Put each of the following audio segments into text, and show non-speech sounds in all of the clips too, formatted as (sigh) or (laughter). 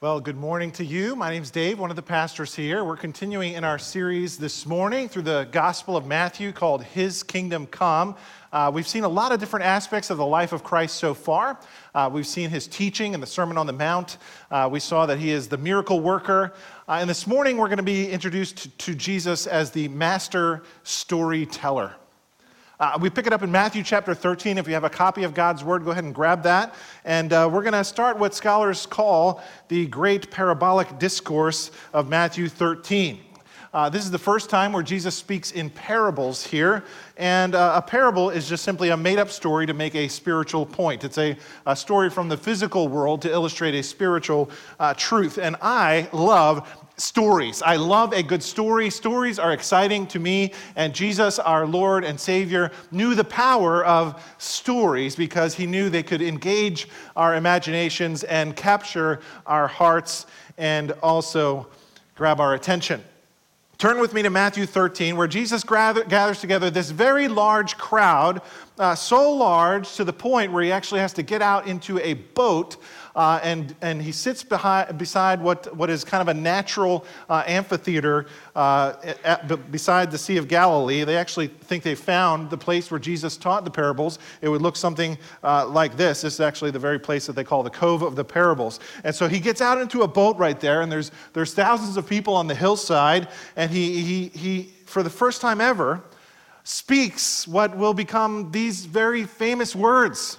Well, good morning to you. My name's Dave, one of the pastors here. We're continuing in our series this morning through the Gospel of Matthew called His Kingdom Come. Uh, we've seen a lot of different aspects of the life of Christ so far. Uh, we've seen his teaching and the Sermon on the Mount. Uh, we saw that he is the miracle worker. Uh, and this morning we're going to be introduced to, to Jesus as the master storyteller. Uh, we pick it up in Matthew chapter 13. If you have a copy of God's Word, go ahead and grab that. And uh, we're going to start what scholars call the great parabolic discourse of Matthew 13. Uh, this is the first time where Jesus speaks in parables here. And uh, a parable is just simply a made up story to make a spiritual point. It's a, a story from the physical world to illustrate a spiritual uh, truth. And I love stories. I love a good story. Stories are exciting to me, and Jesus, our Lord and Savior, knew the power of stories because he knew they could engage our imaginations and capture our hearts and also grab our attention. Turn with me to Matthew 13, where Jesus gathers together this very large crowd, uh, so large to the point where he actually has to get out into a boat uh, and, and he sits behind, beside what, what is kind of a natural uh, amphitheater uh, at, beside the Sea of Galilee. They actually think they found the place where Jesus taught the parables. It would look something uh, like this. This is actually the very place that they call the Cove of the Parables. And so he gets out into a boat right there, and there's, there's thousands of people on the hillside, and he, he, he for the first time ever, speaks what will become these very famous words.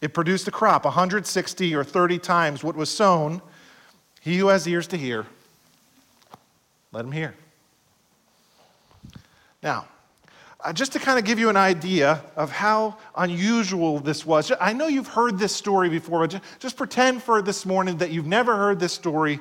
it produced a crop 160 or 30 times what was sown. He who has ears to hear, let him hear. Now, uh, just to kind of give you an idea of how unusual this was, I know you've heard this story before, but just, just pretend for this morning that you've never heard this story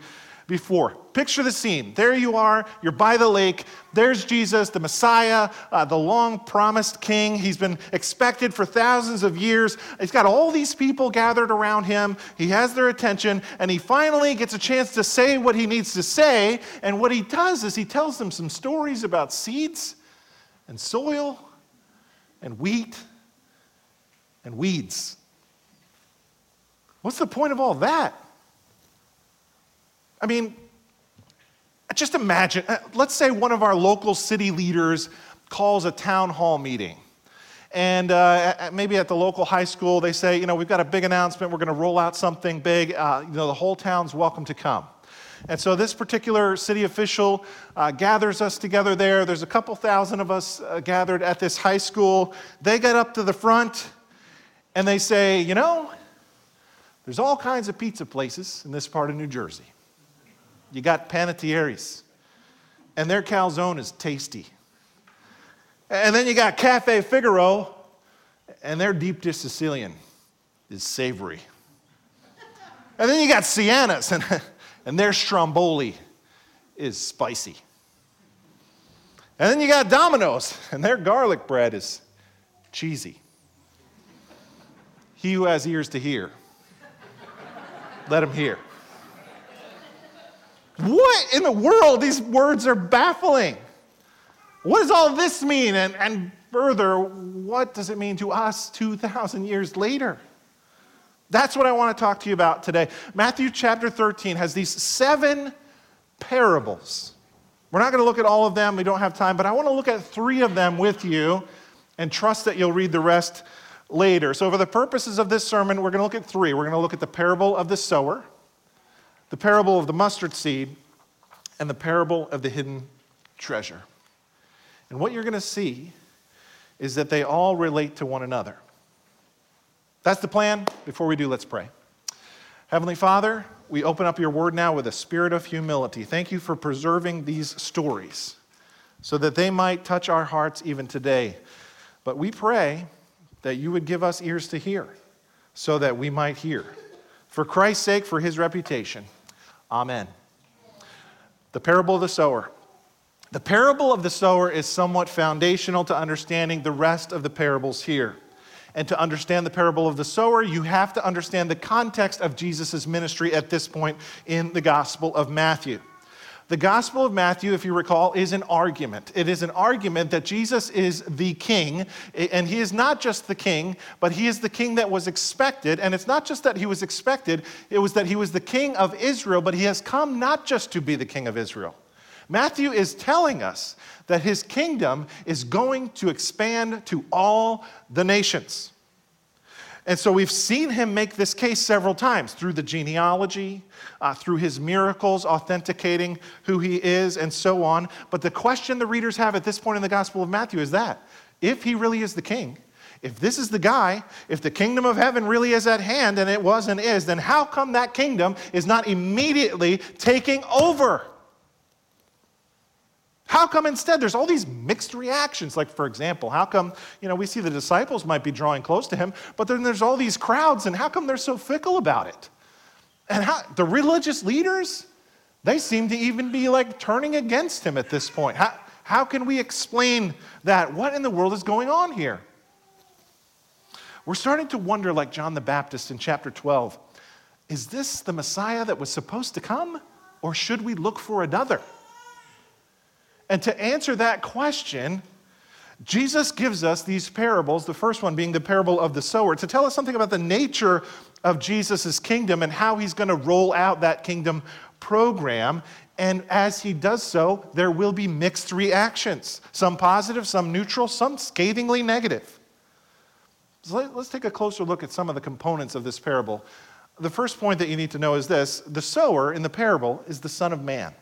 before. Picture the scene. There you are, you're by the lake. There's Jesus, the Messiah, uh, the long promised king. He's been expected for thousands of years. He's got all these people gathered around him. He has their attention, and he finally gets a chance to say what he needs to say. And what he does is he tells them some stories about seeds and soil and wheat and weeds. What's the point of all that? I mean, just imagine, uh, let's say one of our local city leaders calls a town hall meeting. And uh, maybe at the local high school, they say, you know, we've got a big announcement. We're going to roll out something big. Uh, you know, the whole town's welcome to come. And so this particular city official uh, gathers us together there. There's a couple thousand of us uh, gathered at this high school. They get up to the front and they say, you know, there's all kinds of pizza places in this part of New Jersey. You got Panettieri's, and their calzone is tasty. And then you got Cafe Figaro, and their deep dish Sicilian is savory. And then you got Sienna's, (laughs) and, and their stromboli is spicy. And then you got Domino's, (laughs) and their garlic bread is cheesy. He who has ears to hear, let him hear. What in the world? These words are baffling. What does all this mean? And, and further, what does it mean to us 2,000 years later? That's what I want to talk to you about today. Matthew chapter 13 has these seven parables. We're not going to look at all of them, we don't have time, but I want to look at three of them with you and trust that you'll read the rest later. So, for the purposes of this sermon, we're going to look at three. We're going to look at the parable of the sower the parable of the mustard seed, and the parable of the hidden treasure. And what you're going to see is that they all relate to one another. That's the plan. Before we do, let's pray. Heavenly Father, we open up your word now with a spirit of humility. Thank you for preserving these stories so that they might touch our hearts even today. But we pray that you would give us ears to hear so that we might hear. for Christ's sake, for his reputation. Amen. The parable of the sower. The parable of the sower is somewhat foundational to understanding the rest of the parables here. And to understand the parable of the sower, you have to understand the context of Jesus' ministry at this point in the Gospel of Matthew. The Gospel of Matthew, if you recall, is an argument. It is an argument that Jesus is the king, and he is not just the king, but he is the king that was expected. And it's not just that he was expected, it was that he was the king of Israel, but he has come not just to be the king of Israel. Matthew is telling us that his kingdom is going to expand to all the nations. And so we've seen him make this case several times through the genealogy, uh, through his miracles authenticating who he is, and so on. But the question the readers have at this point in the Gospel of Matthew is that if he really is the king, if this is the guy, if the kingdom of heaven really is at hand, and it was and is, then how come that kingdom is not immediately taking over? How come instead there's all these mixed reactions? Like, for example, how come, you know, we see the disciples might be drawing close to him, but then there's all these crowds, and how come they're so fickle about it? And how, the religious leaders, they seem to even be like turning against him at this point. How, how can we explain that? What in the world is going on here? We're starting to wonder, like John the Baptist in chapter 12, is this the Messiah that was supposed to come, or should we look for another? And to answer that question, Jesus gives us these parables, the first one being the parable of the sower, to tell us something about the nature of Jesus' kingdom and how he's going to roll out that kingdom program. And as he does so, there will be mixed reactions some positive, some neutral, some scathingly negative. So let's take a closer look at some of the components of this parable. The first point that you need to know is this the sower in the parable is the Son of Man.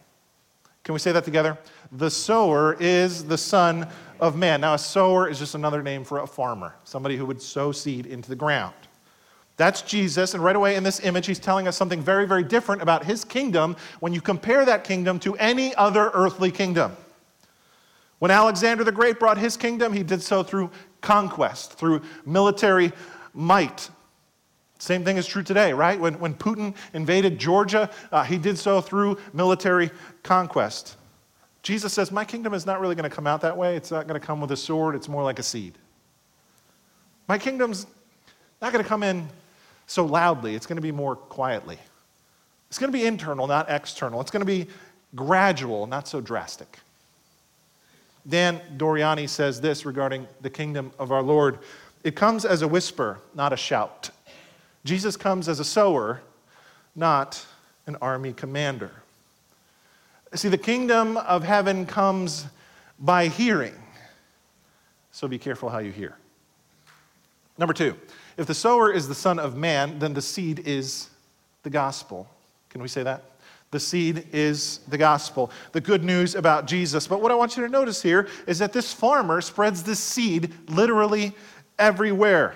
Can we say that together? The sower is the Son of Man. Now, a sower is just another name for a farmer, somebody who would sow seed into the ground. That's Jesus, and right away in this image, he's telling us something very, very different about his kingdom when you compare that kingdom to any other earthly kingdom. When Alexander the Great brought his kingdom, he did so through conquest, through military might. Same thing is true today, right? When, when Putin invaded Georgia, uh, he did so through military conquest. Jesus says, My kingdom is not really going to come out that way. It's not going to come with a sword, it's more like a seed. My kingdom's not going to come in so loudly, it's going to be more quietly. It's going to be internal, not external. It's going to be gradual, not so drastic. Dan Doriani says this regarding the kingdom of our Lord it comes as a whisper, not a shout. Jesus comes as a sower, not an army commander. See, the kingdom of heaven comes by hearing. So be careful how you hear. Number two, if the sower is the Son of Man, then the seed is the gospel. Can we say that? The seed is the gospel, the good news about Jesus. But what I want you to notice here is that this farmer spreads this seed literally everywhere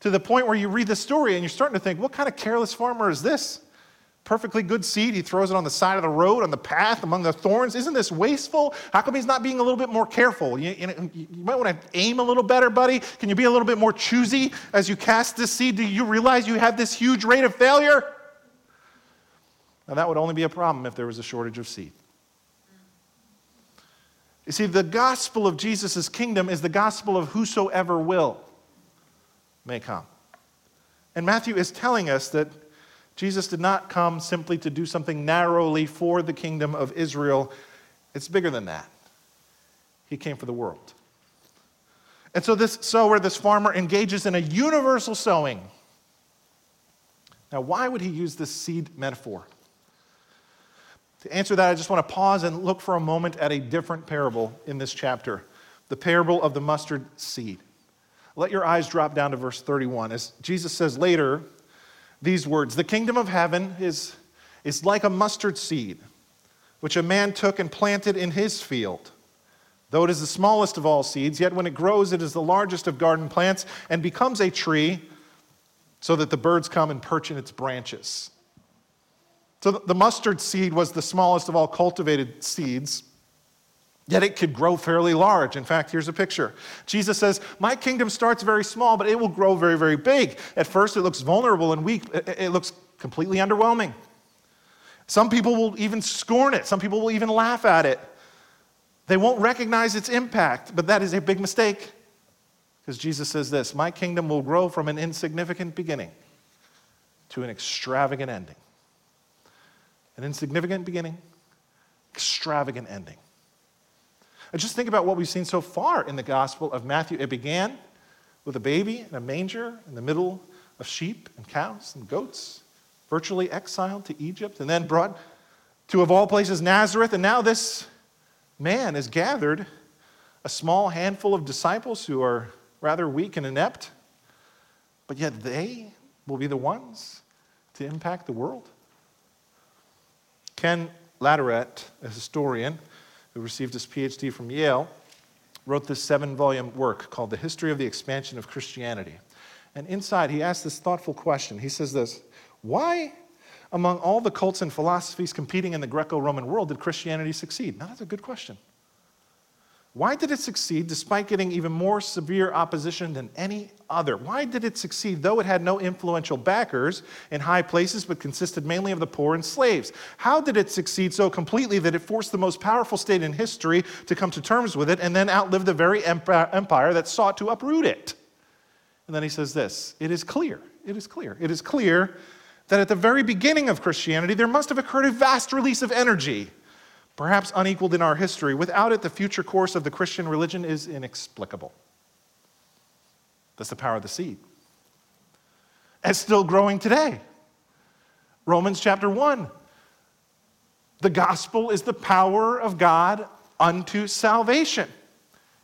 to the point where you read the story and you're starting to think, what kind of careless farmer is this? Perfectly good seed. He throws it on the side of the road, on the path, among the thorns. Isn't this wasteful? How come he's not being a little bit more careful? You, you, you, might want to aim a little better, buddy. Can you be a little bit more choosy as you cast this seed? Do you realize you have this huge rate of failure? Now, that would only be a problem if there was a shortage of seed. You see, the gospel of Jesus' kingdom is the gospel of whosoever will may come. And Matthew is telling us that Jesus did not come simply to do something narrowly for the kingdom of Israel. It's bigger than that. He came for the world. And so this sower, this farmer, engages in a universal sowing. Now, why would he use this seed metaphor? To answer that, I just want to pause and look for a moment at a different parable in this chapter the parable of the mustard seed. Let your eyes drop down to verse 31. As Jesus says later, these words The kingdom of heaven is, is like a mustard seed, which a man took and planted in his field. Though it is the smallest of all seeds, yet when it grows, it is the largest of garden plants and becomes a tree so that the birds come and perch in its branches. So the mustard seed was the smallest of all cultivated seeds. Yet it could grow fairly large. In fact, here's a picture. Jesus says, My kingdom starts very small, but it will grow very, very big. At first, it looks vulnerable and weak. It looks completely underwhelming. Some people will even scorn it, some people will even laugh at it. They won't recognize its impact, but that is a big mistake. Because Jesus says this My kingdom will grow from an insignificant beginning to an extravagant ending. An insignificant beginning, extravagant ending. Just think about what we've seen so far in the Gospel of Matthew. It began with a baby in a manger in the middle of sheep and cows and goats, virtually exiled to Egypt, and then brought to, of all places, Nazareth. And now this man has gathered a small handful of disciples who are rather weak and inept, but yet they will be the ones to impact the world. Ken Latourette, a historian who received his PhD from Yale, wrote this seven volume work called The History of the Expansion of Christianity. And inside, he asked this thoughtful question. He says this Why, among all the cults and philosophies competing in the Greco Roman world, did Christianity succeed? Now, that's a good question. Why did it succeed despite getting even more severe opposition than any other? Why did it succeed though it had no influential backers in high places but consisted mainly of the poor and slaves? How did it succeed so completely that it forced the most powerful state in history to come to terms with it and then outlive the very empire that sought to uproot it? And then he says this It is clear, it is clear, it is clear that at the very beginning of Christianity there must have occurred a vast release of energy perhaps unequaled in our history. Without it, the future course of the Christian religion is inexplicable. That's the power of the seed. It's still growing today. Romans chapter 1. The gospel is the power of God unto salvation.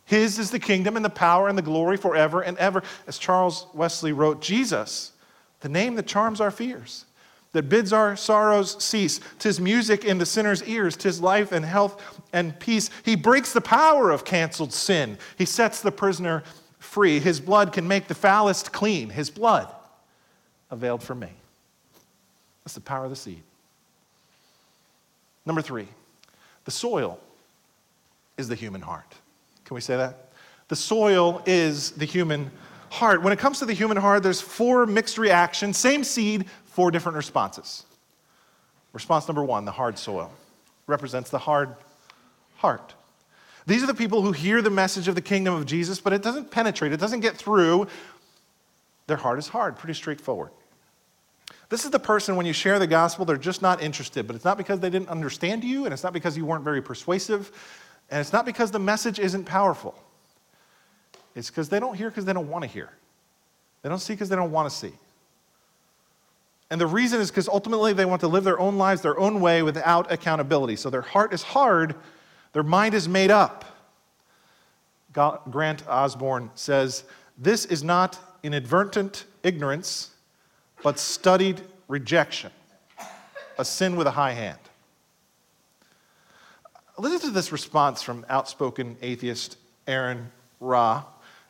His is the kingdom and the power and the glory forever and ever. As Charles Wesley wrote, Jesus, the name that charms our fears that bids our sorrows cease. Tis music in the sinner's ears, tis life and health and peace. He breaks the power of canceled sin. He sets the prisoner free. His blood can make the foulest clean. His blood availed for me. That's the power of the seed. Number three, the soil is the human heart. Can we say that? The soil is the human heart. When it comes to the human heart, there's four mixed reactions, same seed, four different responses. Response number one, the hard soil, represents the hard heart. These are the people who hear the message of the kingdom of Jesus, but it doesn't penetrate, it doesn't get through. Their heart is hard, pretty straightforward. This is the person, when you share the gospel, they're just not interested, but it's not because they didn't understand you, and it's not because you weren't very persuasive, and it's not because the message isn't powerful. It's because they don't hear because they don't want to hear. They don't see because they don't want to see. And the reason is because ultimately they want to live their own lives their own way without accountability. So their heart is hard, their mind is made up. Grant Osborne says, This is not inadvertent ignorance, but studied rejection, a sin with a high hand. Listen to this response from outspoken atheist Aron Ra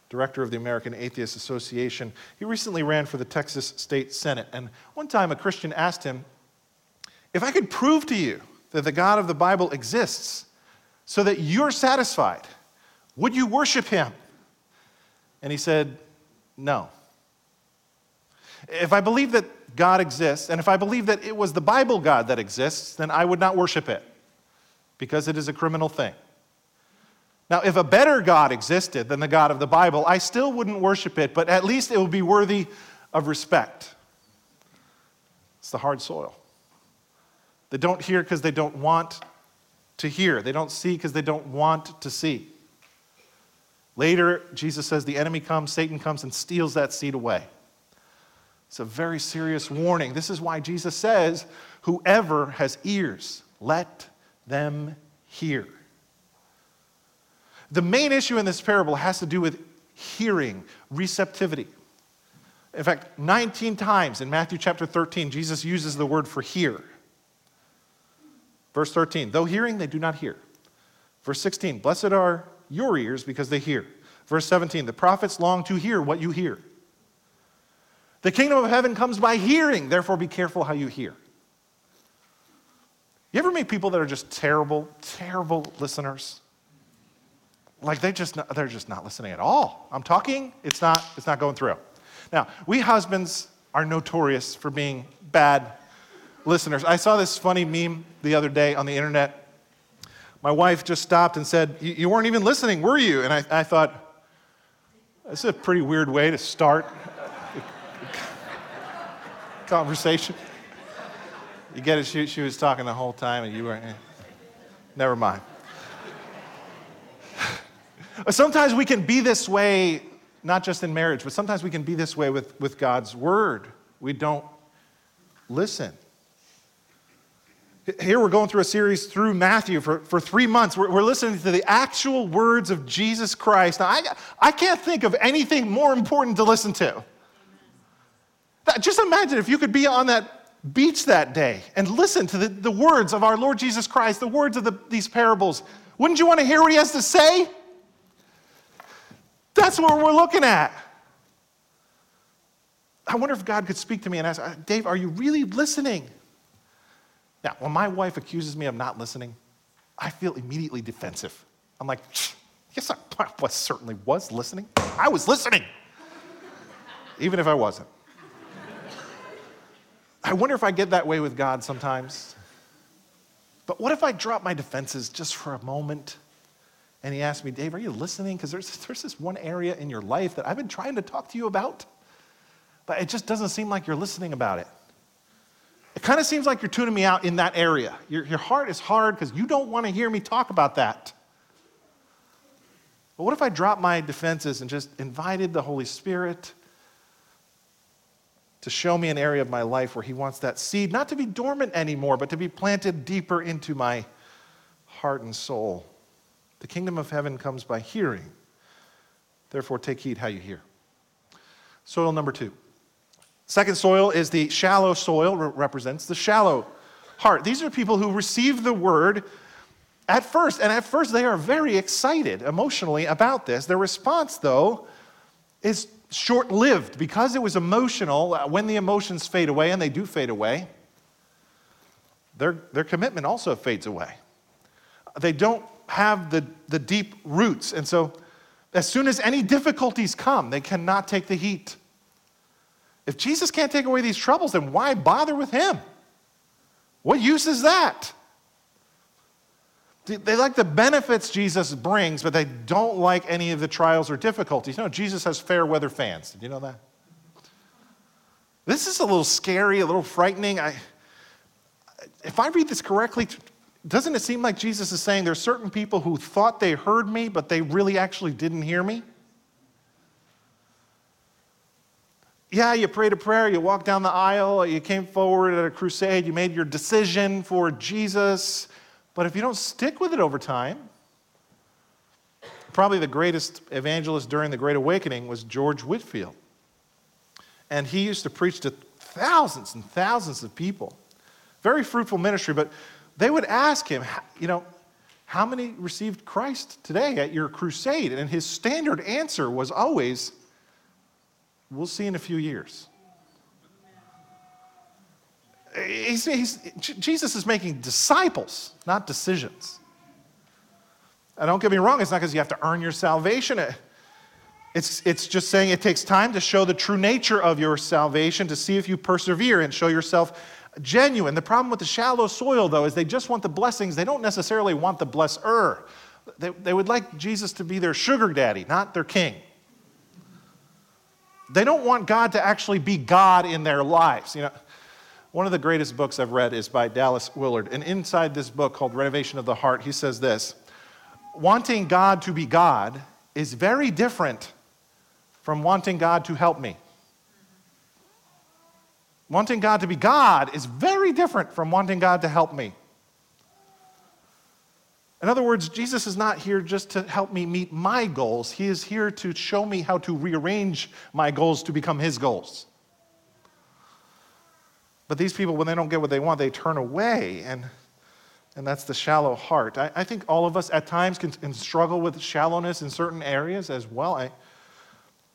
director of the American Atheist Association. He recently ran for the Texas State Senate. And one time a Christian asked him, If I could prove to you that the God of the Bible exists so that you're satisfied, would you worship him? And he said, No. If I believe that God exists, and if I believe that it was the Bible God that exists, then I would not worship it because it is a criminal thing. Now, if a better God existed than the God of the Bible, I still wouldn't worship it, but at least it would be worthy of respect. It's the hard soil. They don't hear because they don't want to hear, they don't see because they don't want to see. Later, Jesus says the enemy comes, Satan comes, and steals that seed away. It's a very serious warning. This is why Jesus says, Whoever has ears, let them hear. The main issue in this parable has to do with hearing, receptivity. In fact, 19 times in Matthew chapter 13, Jesus uses the word for hear. Verse 13, though hearing, they do not hear. Verse 16, blessed are your ears because they hear. Verse 17, the prophets long to hear what you hear. The kingdom of heaven comes by hearing, therefore be careful how you hear. You ever meet people that are just terrible, terrible listeners? like they just not, they're just not listening at all. I'm talking, it's not it's not going through. Now, we husbands are notorious for being bad listeners. I saw this funny meme the other day on the internet. My wife just stopped and said, You weren't even listening, were you? And I, I thought, That's a pretty weird way to start a conversation. You get it? She, she was talking the whole time and you were, eh. never mind. sometimes we can be this way, not just in marriage, but sometimes we can be this way with, with God's word. We don't listen. Here we're going through a series through Matthew for, for three months. We're, we're listening to the actual words of Jesus Christ. Now, I, I can't think of anything more important to listen to. Just imagine if you could be on that beach that day and listen to the, the words of our Lord Jesus Christ, the words of the, these parables. Wouldn't you want to hear what he has to say? That's what we're looking at. I wonder if God could speak to me and ask, uh, Dave, are you really listening? Now, when my wife accuses me of not listening, I feel immediately defensive. I'm like, yes, I was, certainly was listening. I was listening, even if I wasn't. I wonder if I get that way with God sometimes. But what if I drop my defenses just for a moment? And he asked me, Dave, are you listening? Because there's, there's this one area in your life that I've been trying to talk to you about, but it just doesn't seem like you're listening about it. It kind of seems like you're tuning me out in that area. Your, your heart is hard because you don't want to hear me talk about that. But what if I dropped my defenses and just invited the Holy Spirit to show me an area of my life where He wants that seed not to be dormant anymore, but to be planted deeper into my heart and soul? The kingdom of heaven comes by hearing. Therefore, take heed how you hear. Soil number two. Second soil is the shallow soil, represents the shallow heart. These are people who receive the word at first, and at first they are very excited emotionally about this. Their response, though, is short lived because it was emotional. Uh, when the emotions fade away, and they do fade away, their, their commitment also fades away. They don't have the, the deep roots, and so as soon as any difficulties come, they cannot take the heat. If Jesus can't take away these troubles, then why bother with him? What use is that? They like the benefits Jesus brings, but they don't like any of the trials or difficulties. Know, Jesus has fair weather fans. Did you know that? This is a little scary, a little frightening. I, if I read this correctly, doesn't it seem like Jesus is saying there's certain people who thought they heard me, but they really actually didn't hear me? Yeah, you prayed a prayer, you walked down the aisle, you came forward at a crusade, you made your decision for Jesus, but if you don't stick with it over time, probably the greatest evangelist during the Great Awakening was George Whitefield. And he used to preach to thousands and thousands of people. Very fruitful ministry, but they would ask him, you know, how many received Christ today at your crusade? And his standard answer was always, We'll see in a few years. He's, he's, Jesus is making disciples, not decisions. And don't get me wrong, it's not because you have to earn your salvation. It's, it's just saying it takes time to show the true nature of your salvation, to see if you persevere and show yourself genuine. The problem with the shallow soil, though, is they just want the blessings. They don't necessarily want the blesser. They, they would like Jesus to be their sugar daddy, not their king. They don't want God to actually be God in their lives. You know, one of the greatest books I've read is by Dallas Willard. And inside this book called Renovation of the Heart, he says this Wanting God to be God is very different from wanting God to help me. Wanting God to be God is very different from wanting God to help me. In other words, Jesus is not here just to help me meet my goals. He is here to show me how to rearrange my goals to become his goals. But these people, when they don't get what they want, they turn away, and, and that's the shallow heart. I, I think all of us at times can, can, struggle with shallowness in certain areas as well. I,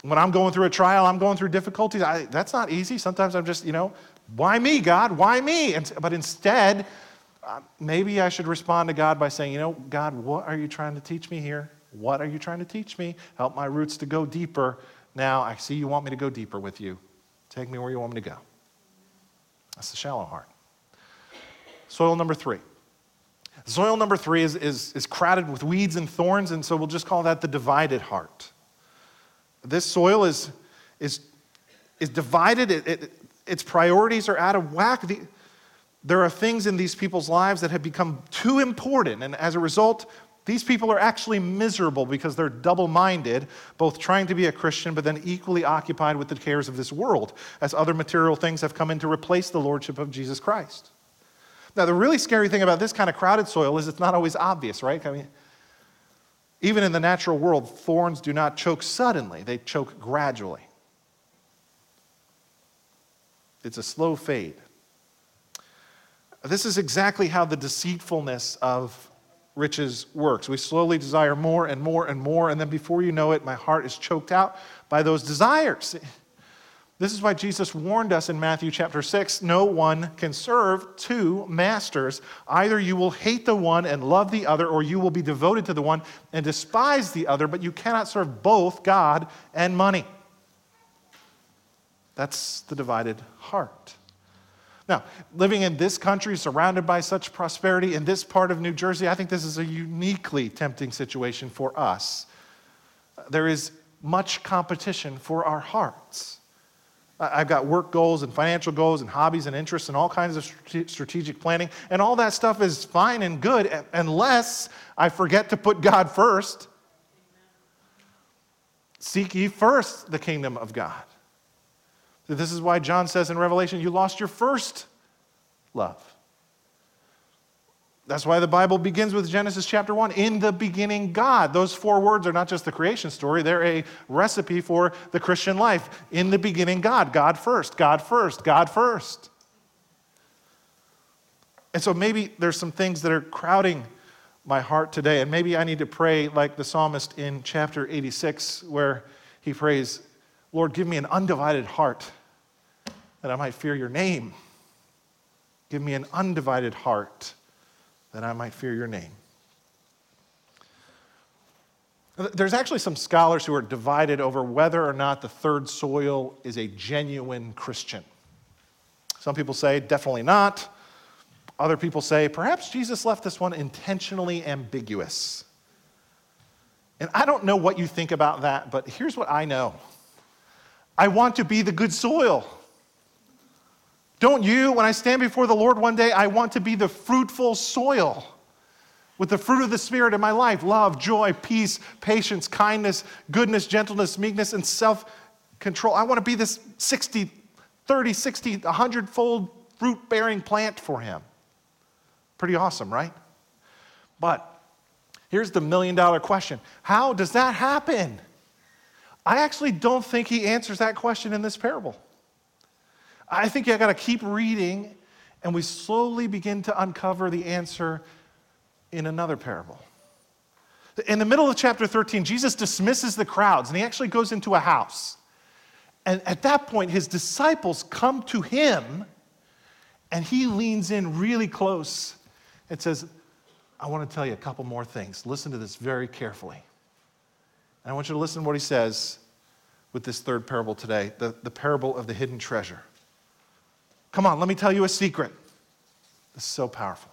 when I'm going through a trial, I'm going through difficulties. I, that's not easy. Sometimes I'm just, you know, why me, God? Why me? And, but instead, maybe I should respond to God by saying, you know, God, what are you trying to teach me here? What are you trying to teach me? Help my roots to go deeper. Now, I see you want me to go deeper with you. Take me where you want me to go. That's the shallow heart. Soil number three. Soil number three is, is, is crowded with weeds and thorns, and so we'll just call that the divided heart. This soil is, is, is divided, it, it, its priorities are out of whack. The, there are things in these people's lives that have become too important, and as a result, these people are actually miserable because they're double minded, both trying to be a Christian, but then equally occupied with the cares of this world, as other material things have come in to replace the lordship of Jesus Christ. Now, the really scary thing about this kind of crowded soil is it's not always obvious, right? I mean, even in the natural world, thorns do not choke suddenly, they choke gradually. It's a slow fade. This is exactly how the deceitfulness of riches works. We slowly desire more and more and more, and then before you know it, my heart is choked out by those desires. (laughs) This is why Jesus warned us in Matthew chapter 6 no one can serve two masters. Either you will hate the one and love the other, or you will be devoted to the one and despise the other, but you cannot serve both God and money. That's the divided heart. Now, living in this country, surrounded by such prosperity, in this part of New Jersey, I think this is a uniquely tempting situation for us. There is much competition for our hearts. I've got work goals and financial goals and hobbies and interests and all kinds of strategic planning. And all that stuff is fine and good unless I forget to put God first. Seek ye first the kingdom of God. This is why John says in Revelation, you lost your first love. That's why the Bible begins with Genesis chapter 1. In the beginning, God. Those four words are not just the creation story, they're a recipe for the Christian life. In the beginning, God. God first, God first, God first. And so maybe there's some things that are crowding my heart today. And maybe I need to pray like the psalmist in chapter 86, where he prays, Lord, give me an undivided heart that I might fear your name. Give me an undivided heart that I might fear your name. There's actually some scholars who are divided over whether or not the third soil is a genuine Christian. Some people say definitely not. Other people say perhaps Jesus left this one intentionally ambiguous. And I don't know what you think about that, but here's what I know I want to be the good soil. Don't you, when I stand before the Lord one day, I want to be the fruitful soil with the fruit of the Spirit in my life love, joy, peace, patience, kindness, goodness, gentleness, meekness, and self control. I want to be this 60, 30, 60, 100 fold fruit bearing plant for Him. Pretty awesome, right? But here's the million dollar question How does that happen? I actually don't think He answers that question in this parable. I think I got to keep reading, and we slowly begin to uncover the answer in another parable. In the middle of chapter 13, Jesus dismisses the crowds and he actually goes into a house. And at that point, his disciples come to him and he leans in really close and says, I want to tell you a couple more things. Listen to this very carefully. And I want you to listen to what he says with this third parable today the, the parable of the hidden treasure. Come on, let me tell you a secret. This is so powerful.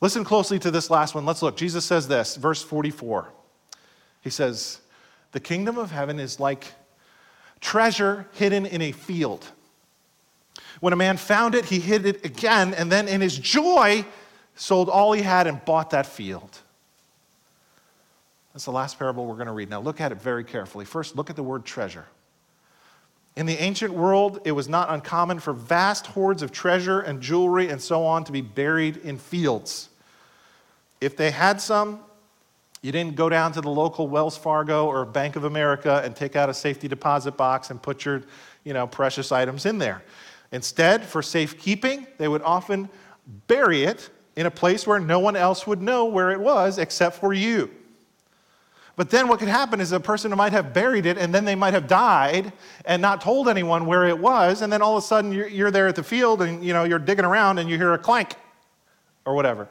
Listen closely to this last one. Let's look. Jesus says this, verse 44. He says, The kingdom of heaven is like treasure hidden in a field. When a man found it, he hid it again, and then in his joy, sold all he had and bought that field. That's the last parable we're going to read. Now, look at it very carefully. First, look at the word treasure. In the ancient world, it was not uncommon for vast hoards of treasure and jewelry and so on to be buried in fields. If they had some, you didn't go down to the local Wells Fargo or Bank of America and take out a safety deposit box and put your you know, precious items in there. Instead, for safekeeping, they would often bury it in a place where no one else would know where it was except for you. But then what could happen is a person might have buried it and then they might have died and not told anyone where it was. And then all of a sudden you're, you're there at the field and you know, you're digging around and you hear a clank or whatever.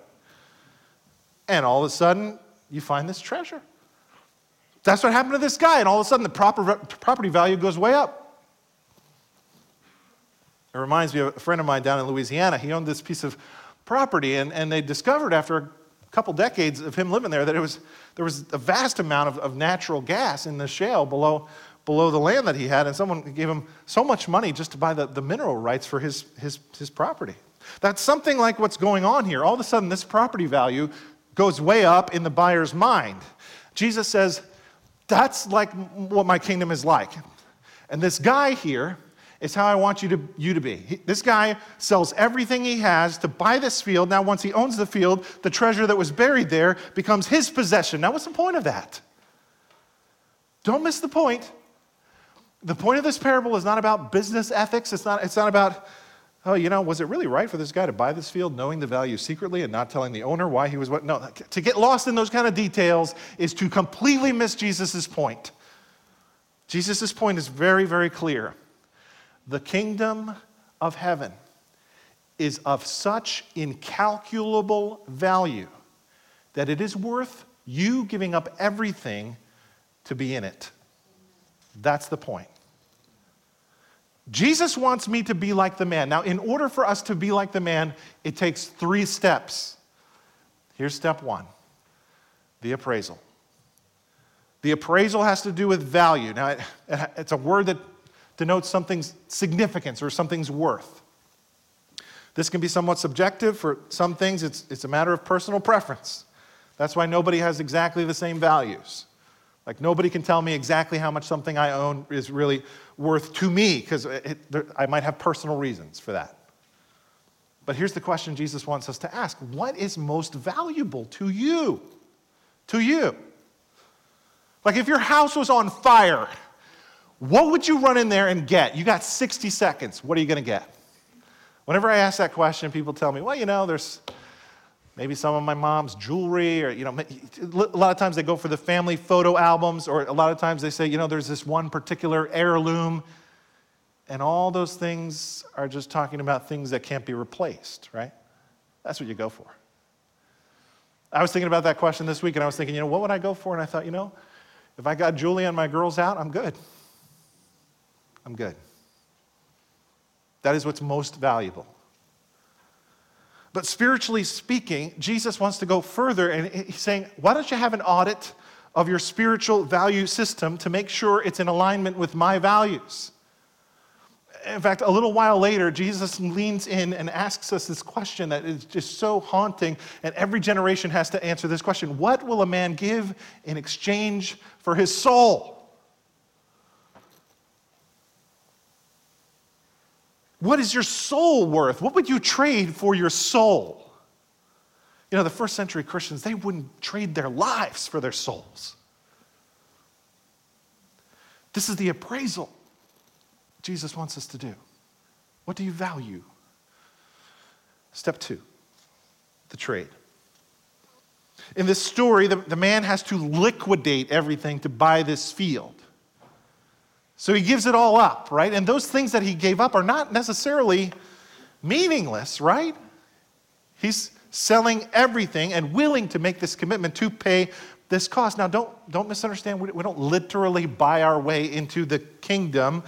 And all of a sudden you find this treasure. That's what happened to this guy. And all of a sudden the proper, property value goes way up. It reminds me of a friend of mine down in Louisiana. He owned this piece of property, and, and they discovered after a couple decades of him living there that it was, there was a vast amount of, of natural gas in the shale below, below the land that he had, and someone gave him so much money just to buy the, the mineral rights for his, his, his property. That's something like what's going on here. All of a sudden, this property value goes way up in the buyer's mind. Jesus says, That's like what my kingdom is like. And this guy here is how I want you to, you to be. He, this guy sells everything he has to buy this field. Now, once he owns the field, the treasure that was buried there becomes his possession. Now, what's the point of that? Don't miss the point. The point of this parable is not about business ethics. It's not, it's not about, oh, you know, was it really right for this guy to buy this field knowing the value secretly and not telling the owner why he was what? No, to get lost in those kind of details is to completely miss Jesus' point. Jesus' point is very, very clear. The kingdom of heaven is of such incalculable value that it is worth you giving up everything to be in it. That's the point. Jesus wants me to be like the man. Now, in order for us to be like the man, it takes three steps. Here's step one the appraisal. The appraisal has to do with value. Now, (laughs) it's a word that denotes something's significance or something's worth. This can be somewhat subjective. For some things, it's, it's a matter of personal preference. That's why nobody has exactly the same values. Like, nobody can tell me exactly how much something I own is really worth to me, because I might have personal reasons for that. But here's the question Jesus wants us to ask What is most valuable to you? To you. Like, if your house was on fire, what would you run in there and get? You got 60 seconds. What are you going to get? Whenever I ask that question, people tell me, well, you know, there's maybe some of my mom's jewelry, or, you know, a lot of times they go for the family photo albums, or a lot of times they say, you know, there's this one particular heirloom. And all those things are just talking about things that can't be replaced, right? That's what you go for. I was thinking about that question this week, and I was thinking, you know, what would I go for? And I thought, you know, if I got Julie and my girls out, I'm good. I'm good. That is what's most valuable. But spiritually speaking, Jesus wants to go further and he's saying, why don't you have an audit of your spiritual value system to make sure it's in alignment with my values? In fact, a little while later, Jesus leans in and asks us this question that is just so haunting, and every generation has to answer this question What will a man give in exchange for his soul? What is your soul worth? What would you trade for your soul? You know, the first century Christians, they wouldn't trade their lives for their souls. This is the appraisal Jesus wants us to do. What do you value? Step two the trade. In this story, the, the man has to liquidate everything to buy this field. So he gives it all up, right? And those things that he gave up are not necessarily meaningless, right? He's selling everything and willing to make this commitment to pay this cost. Now, don't, don't misunderstand. We, don't literally buy our way into the kingdom.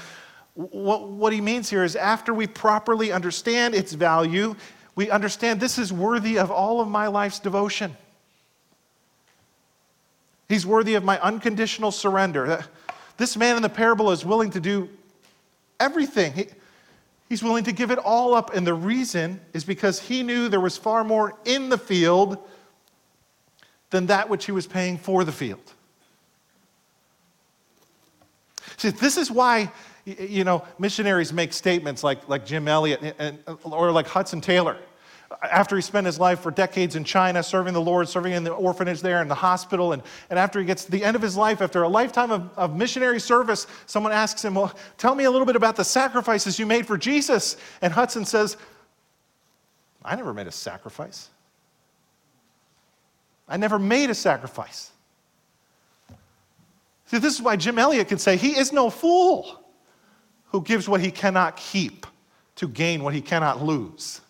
What, what he means here is after we properly understand its value, we understand this is worthy of all of my life's devotion. He's worthy of my unconditional surrender. This man in the parable is willing to do everything. He, he's willing to give it all up. And the reason is because he knew there was far more in the field than that which he was paying for the field. See, this is why, you know, missionaries make statements like, like Jim Elliot and, or like Hudson Taylor after he spent his life for decades in China, serving the Lord, serving in the orphanage there, in the hospital, and, and after he gets to the end of his life, after a lifetime of, of missionary service, someone asks him, Well, tell me a little bit about the sacrifices you made for Jesus. And Hudson says, I never made a sacrifice. I never made a sacrifice. See, this is why Jim Elliot could say, He is no fool who gives what he cannot keep to gain what he cannot lose.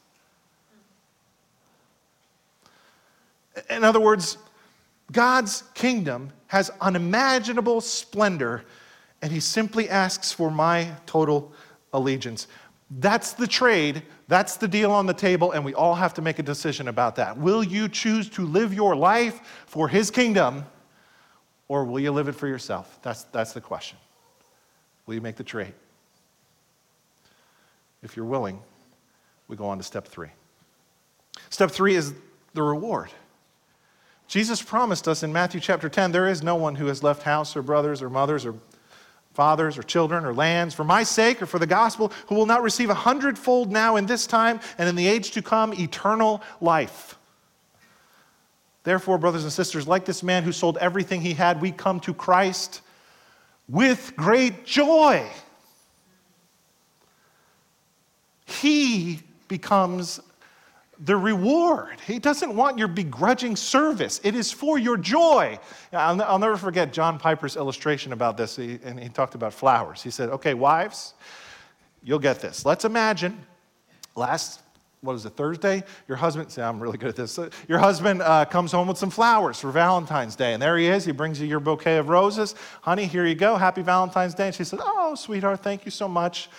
In other words, God's kingdom has unimaginable splendor, and He simply asks for my total allegiance. That's the trade, that's the deal on the table, and we all have to make a decision about that. Will you choose to live your life for His kingdom, or will you live it for yourself? That's, that's the question. Will you make the trade? If you're willing, we go on to step three. Step three is the reward. Jesus promised us in Matthew chapter 10 there is no one who has left house or brothers or mothers or fathers or children or lands for my sake or for the gospel who will not receive a hundredfold now in this time and in the age to come eternal life. Therefore, brothers and sisters, like this man who sold everything he had, we come to Christ with great joy. He becomes the reward. He doesn't want your begrudging service, it is for your joy. I'll, I'll never forget John Piper's illustration about this, he, and he talked about flowers. He said, Okay, wives, you'll get this. Let's imagine last, what is it, Thursday? Your husband, see, I'm really good at this. Your husband uh, comes home with some flowers for Valentine's Day, and there he is. He brings you your bouquet of roses. Honey, here you go. Happy Valentine's Day. And she says, Oh, sweetheart, thank you so much.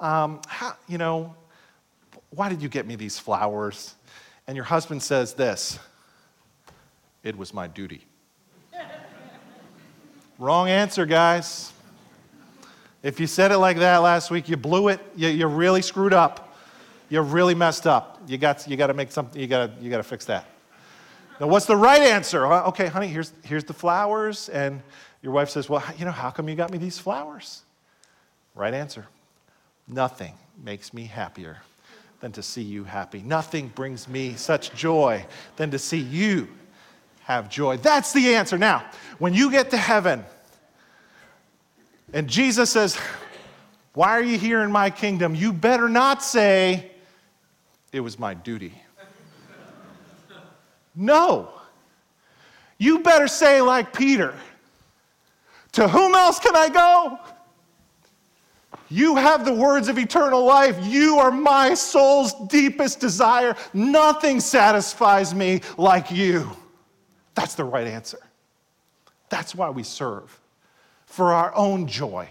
Um, how, you know, why did you get me these flowers? And your husband says this It was my duty. (laughs) Wrong answer, guys. If you said it like that last week, you blew it. You, you really screwed up. You really messed up. You got, you got to make something, you got to, you got to fix that. Now, what's the right answer? Okay, honey, here's, here's the flowers. And your wife says, Well, you know, how come you got me these flowers? Right answer. Nothing makes me happier than to see you happy. Nothing brings me such joy than to see you have joy. That's the answer. Now, when you get to heaven and Jesus says, Why are you here in my kingdom? You better not say, It was my duty. No. You better say, like Peter, To whom else can I go? You have the words of eternal life. You are my soul's deepest desire. Nothing satisfies me like you. That's the right answer. That's why we serve, for our own joy.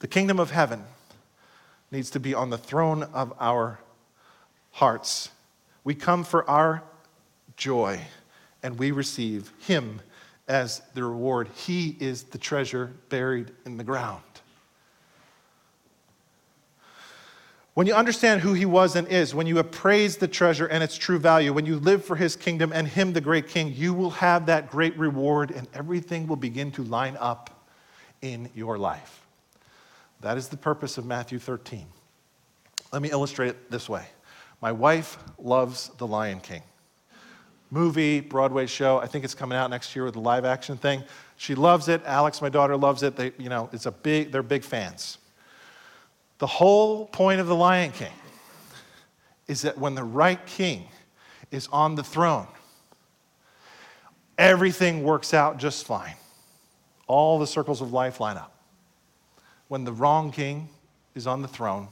The kingdom of heaven needs to be on the throne of our hearts. We come for our joy, and we receive Him as the reward. He is the treasure buried in the ground. When you understand who he was and is, when you appraise the treasure and its true value, when you live for his kingdom and him, the great king, you will have that great reward and everything will begin to line up in your life. That is the purpose of Matthew 13. Let me illustrate it this way My wife loves The Lion King movie, Broadway show. I think it's coming out next year with the live action thing. She loves it. Alex, my daughter, loves it. They, you know, it's a big, they're big fans. The whole point of The Lion King is that when the right king is on the throne, everything works out just fine. All the circles of life line up. When the wrong king is on the throne,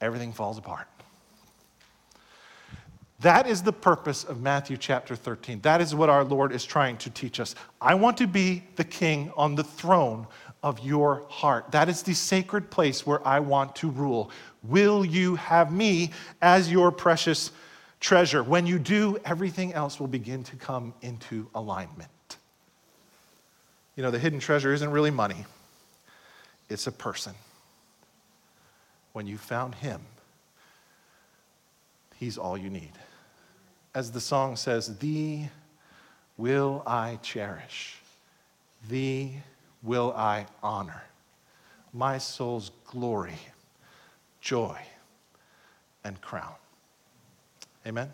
everything falls apart. That is the purpose of Matthew chapter 13. That is what our Lord is trying to teach us. I want to be the king on the throne of your heart. That is the sacred place where I want to rule. Will you have me as your precious treasure? When you do, everything else will begin to come into alignment. You know, the hidden treasure isn't really money, it's a person. When you found him, he's all you need as the song says, Thee will I cherish, Thee will I honor, my soul's glory, joy, and crown. Amen.